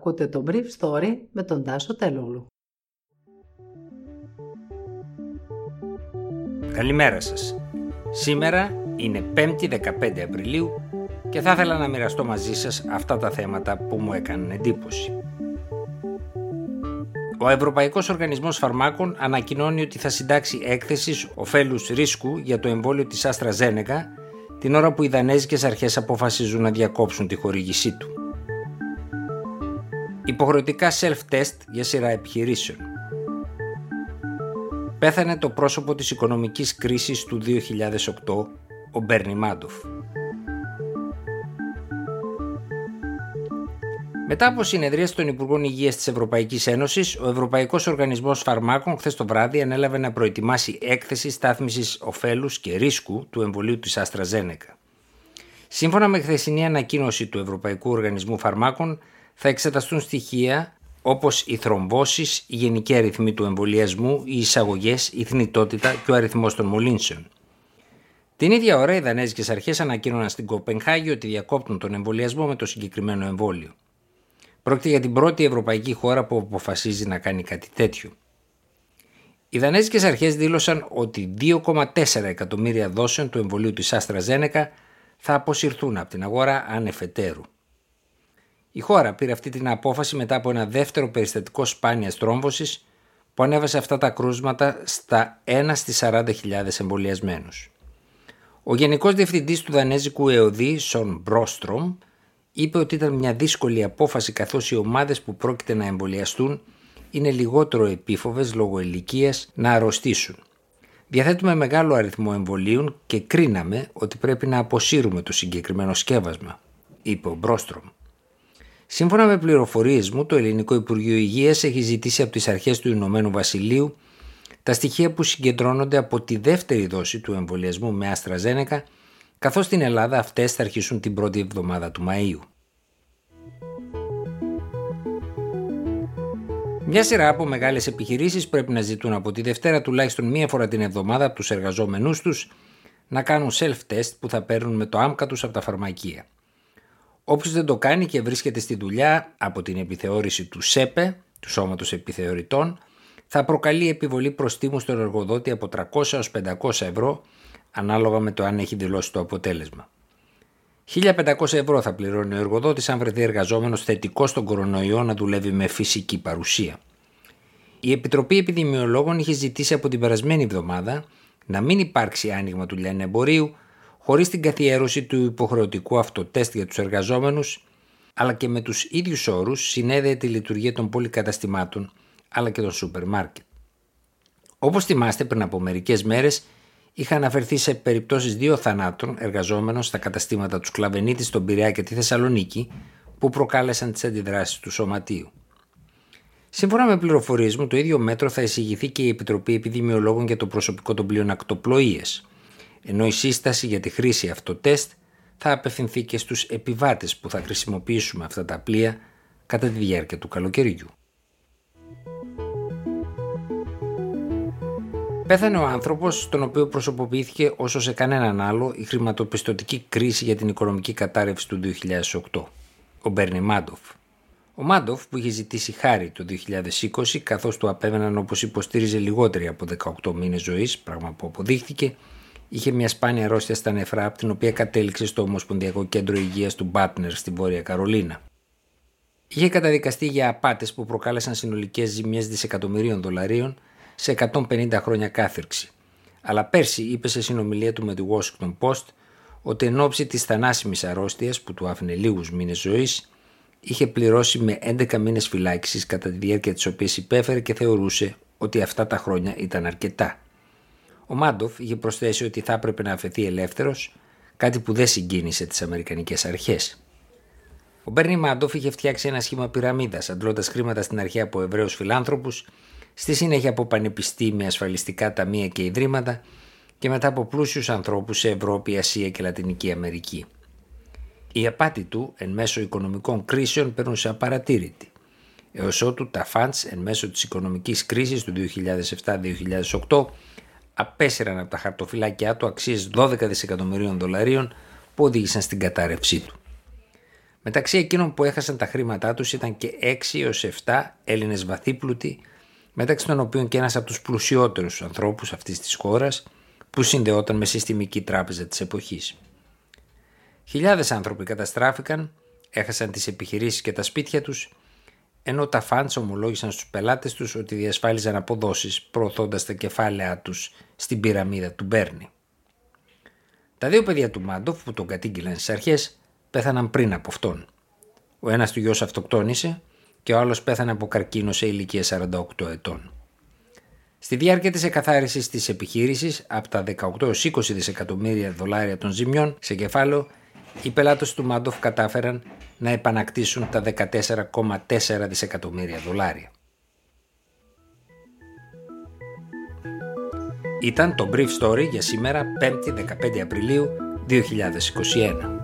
Ακούτε το Brief Story με τον Τάσο Τελούλου. Καλημέρα σας. Σήμερα είναι 5η 15 Απριλίου και θα ήθελα να μοιραστώ μαζί σας αυτά τα θέματα που μου έκαναν εντύπωση. Ο Ευρωπαϊκός Οργανισμός Φαρμάκων ανακοινώνει ότι θα συντάξει έκθεσης ωφέλους ρίσκου για το εμβόλιο της Άστρα Ζένεκα την ώρα που οι Δανέζικες αρχές αποφασίζουν να διακόψουν τη χορήγησή του. Υποχρεωτικά self-test για σειρά επιχειρήσεων. Πέθανε το πρόσωπο της οικονομικής κρίσης του 2008, ο Μπέρνι Μάντοφ. Μετά από συνεδρίαση των Υπουργών Υγείας της Ευρωπαϊκής Ένωσης, ο Ευρωπαϊκός Οργανισμός Φαρμάκων χθες το βράδυ ανέλαβε να προετοιμάσει έκθεση στάθμισης ωφέλους και ρίσκου του εμβολίου της AstraZeneca. Σύμφωνα με χθεσινή ανακοίνωση του Ευρωπαϊκού Οργανισμού Φαρμάκων, θα εξεταστούν στοιχεία όπως οι θρομβώσεις, η γενική αριθμή του εμβολιασμού, οι εισαγωγές, η θνητότητα και ο αριθμός των μολύνσεων. Την ίδια ώρα, οι Δανέζικες Αρχές ανακοίνωναν στην Κοπενχάγη ότι διακόπτουν τον εμβολιασμό με το συγκεκριμένο εμβόλιο. Πρόκειται για την πρώτη ευρωπαϊκή χώρα που αποφασίζει να κάνει κάτι τέτοιο. Οι Δανέζικες Αρχές δήλωσαν ότι 2,4 εκατομμύρια δόσεων του εμβολίου της Άστρα Ζένεκα θα αποσυρθούν από την αγορά ανεφετέρου. Η χώρα πήρε αυτή την απόφαση μετά από ένα δεύτερο περιστατικό σπάνιας τρόμβωσης που ανέβασε αυτά τα κρούσματα στα 1 στις 40.000 εμβολιασμένους. Ο Γενικός Διευθυντής του Δανέζικου ΕΟΔΗ, Σον Μπρόστρομ, είπε ότι ήταν μια δύσκολη απόφαση καθώς οι ομάδες που πρόκειται να εμβολιαστούν είναι λιγότερο επίφοβες λόγω ηλικίας να αρρωστήσουν. Διαθέτουμε μεγάλο αριθμό εμβολίων και κρίναμε ότι πρέπει να αποσύρουμε το συγκεκριμένο σκεύασμα, είπε ο Μπρόστρομ. Σύμφωνα με πληροφορίες μου, το Ελληνικό Υπουργείο Υγείας έχει ζητήσει από τις αρχές του Ηνωμένου Βασιλείου τα στοιχεία που συγκεντρώνονται από τη δεύτερη δόση του εμβολιασμού με Άστρα Ζένεκα καθώς στην Ελλάδα αυτές θα αρχίσουν την πρώτη εβδομάδα του Μαΐου. Μια σειρά από μεγάλες επιχειρήσεις πρέπει να ζητούν από τη Δευτέρα τουλάχιστον μία φορά την εβδομάδα από τους εργαζόμενούς τους να κάνουν self-test που θα παίρνουν με το άμκα τους από τα φαρμακεία. Όποιος δεν το κάνει και βρίσκεται στη δουλειά από την επιθεώρηση του ΣΕΠΕ, του Σώματος Επιθεωρητών, θα προκαλεί επιβολή προστίμου στον εργοδότη από 300 έως 500 ευρώ ανάλογα με το αν έχει δηλώσει το αποτέλεσμα. 1.500 ευρώ θα πληρώνει ο εργοδότης αν βρεθεί εργαζόμενος θετικός στον κορονοϊό να δουλεύει με φυσική παρουσία. Η Επιτροπή Επιδημιολόγων είχε ζητήσει από την περασμένη εβδομάδα να μην υπάρξει άνοιγμα του λιανεμπορίου χωρίς την καθιέρωση του υποχρεωτικού αυτοτέστ για τους εργαζόμενους, αλλά και με τους ίδιους όρους συνέδεε τη λειτουργία των πολυκαταστημάτων αλλά και των σούπερ μάρκετ. Όπως θυμάστε, πριν από μερικές μέρες είχα αναφερθεί σε περιπτώσεις δύο θανάτων εργαζόμενων στα καταστήματα του Σκλαβενίτη στον Πειραιά και τη Θεσσαλονίκη που προκάλεσαν τις αντιδράσεις του Σωματείου. Σύμφωνα με πληροφορίες μου, το ίδιο μέτρο θα εισηγηθεί και η Επιτροπή Επιδημιολόγων για το προσωπικό των πλοίων ακτοπλοείε, ενώ η σύσταση για τη χρήση αυτοτέστ θα απευθυνθεί και στους επιβάτες που θα χρησιμοποιήσουμε αυτά τα πλοία κατά τη διάρκεια του καλοκαιριού. Πέθανε ο άνθρωπος, τον οποίο προσωποποιήθηκε όσο σε κανέναν άλλο η χρηματοπιστωτική κρίση για την οικονομική κατάρρευση του 2008, ο Μπέρνι Μάντοφ. Ο Μάντοφ, που είχε ζητήσει χάρη το 2020, καθώς του απέβαιναν όπως υποστήριζε λιγότεροι από 18 μήνες ζωής, πράγμα που αποδείχθηκε, είχε μια σπάνια αρρώστια στα νεφρά, από την οποία κατέληξε στο Ομοσπονδιακό Κέντρο Υγείας του Μπάτνερ στην Βόρεια Καρολίνα. Είχε καταδικαστεί για απάτες που προκάλεσαν συνολικές ζημιές δισεκατομμυρίων δολαρίων σε 150 χρόνια κάθερξη. Αλλά πέρσι είπε σε συνομιλία του με τη Washington Post ότι εν ώψη της θανάσιμης αρρώστιας που του άφηνε λίγους μήνες ζωής είχε πληρώσει με 11 μήνες φυλάκισης κατά τη διάρκεια της οποίας υπέφερε και θεωρούσε ότι αυτά τα χρόνια ήταν αρκετά. Ο Μάντοφ είχε προσθέσει ότι θα έπρεπε να αφαιθεί ελεύθερος, κάτι που δεν συγκίνησε τις Αμερικανικές αρχές. Ο Μπέρνι Μάντοφ είχε φτιάξει ένα σχήμα πυραμίδας, αντλώντας χρήματα στην αρχή από Εβραίους φιλάνθρωπους στη συνέχεια από πανεπιστήμια, ασφαλιστικά ταμεία και ιδρύματα και μετά από πλούσιους ανθρώπους σε Ευρώπη, Ασία και Λατινική Αμερική. Η απάτη του εν μέσω οικονομικών κρίσεων περνούσε απαρατήρητη, έως ότου τα φαντς εν μέσω της οικονομικής κρίσης του 2007-2008 απέσυραν από τα χαρτοφυλάκια του αξίες 12 δισεκατομμυρίων δολαρίων που οδήγησαν στην κατάρρευσή του. Μεταξύ εκείνων που έχασαν τα χρήματά τους ήταν και 6 έως 7 Έλληνες βαθύπλουτοι, μεταξύ των οποίων και ένας από τους πλουσιότερους ανθρώπους αυτής της χώρας, που συνδεόταν με συστημική τράπεζα της εποχής. Χιλιάδες άνθρωποι καταστράφηκαν, έχασαν τις επιχειρήσεις και τα σπίτια τους, ενώ τα φαντς ομολόγησαν στους πελάτες τους ότι διασφάλιζαν αποδόσεις προωθώντας τα κεφάλαια τους στην πυραμίδα του Μπέρνι. Τα δύο παιδιά του Μάντοφ που τον κατήγγειλαν στις αρχές πέθαναν πριν από αυτόν. Ο ένας του γιος αυτοκτόνησε και ο άλλος πέθανε από καρκίνο σε ηλικία 48 ετών. Στη διάρκεια της εκαθάρισης της επιχείρησης από τα 18 20 δισεκατομμύρια δολάρια των ζημιών σε κεφάλαιο, οι πελάτες του Μάντοφ κατάφεραν να επανακτήσουν τα 14,4 δισεκατομμύρια δολάρια. Ήταν το Brief Story για σήμερα 5η 15 Απριλίου 2021.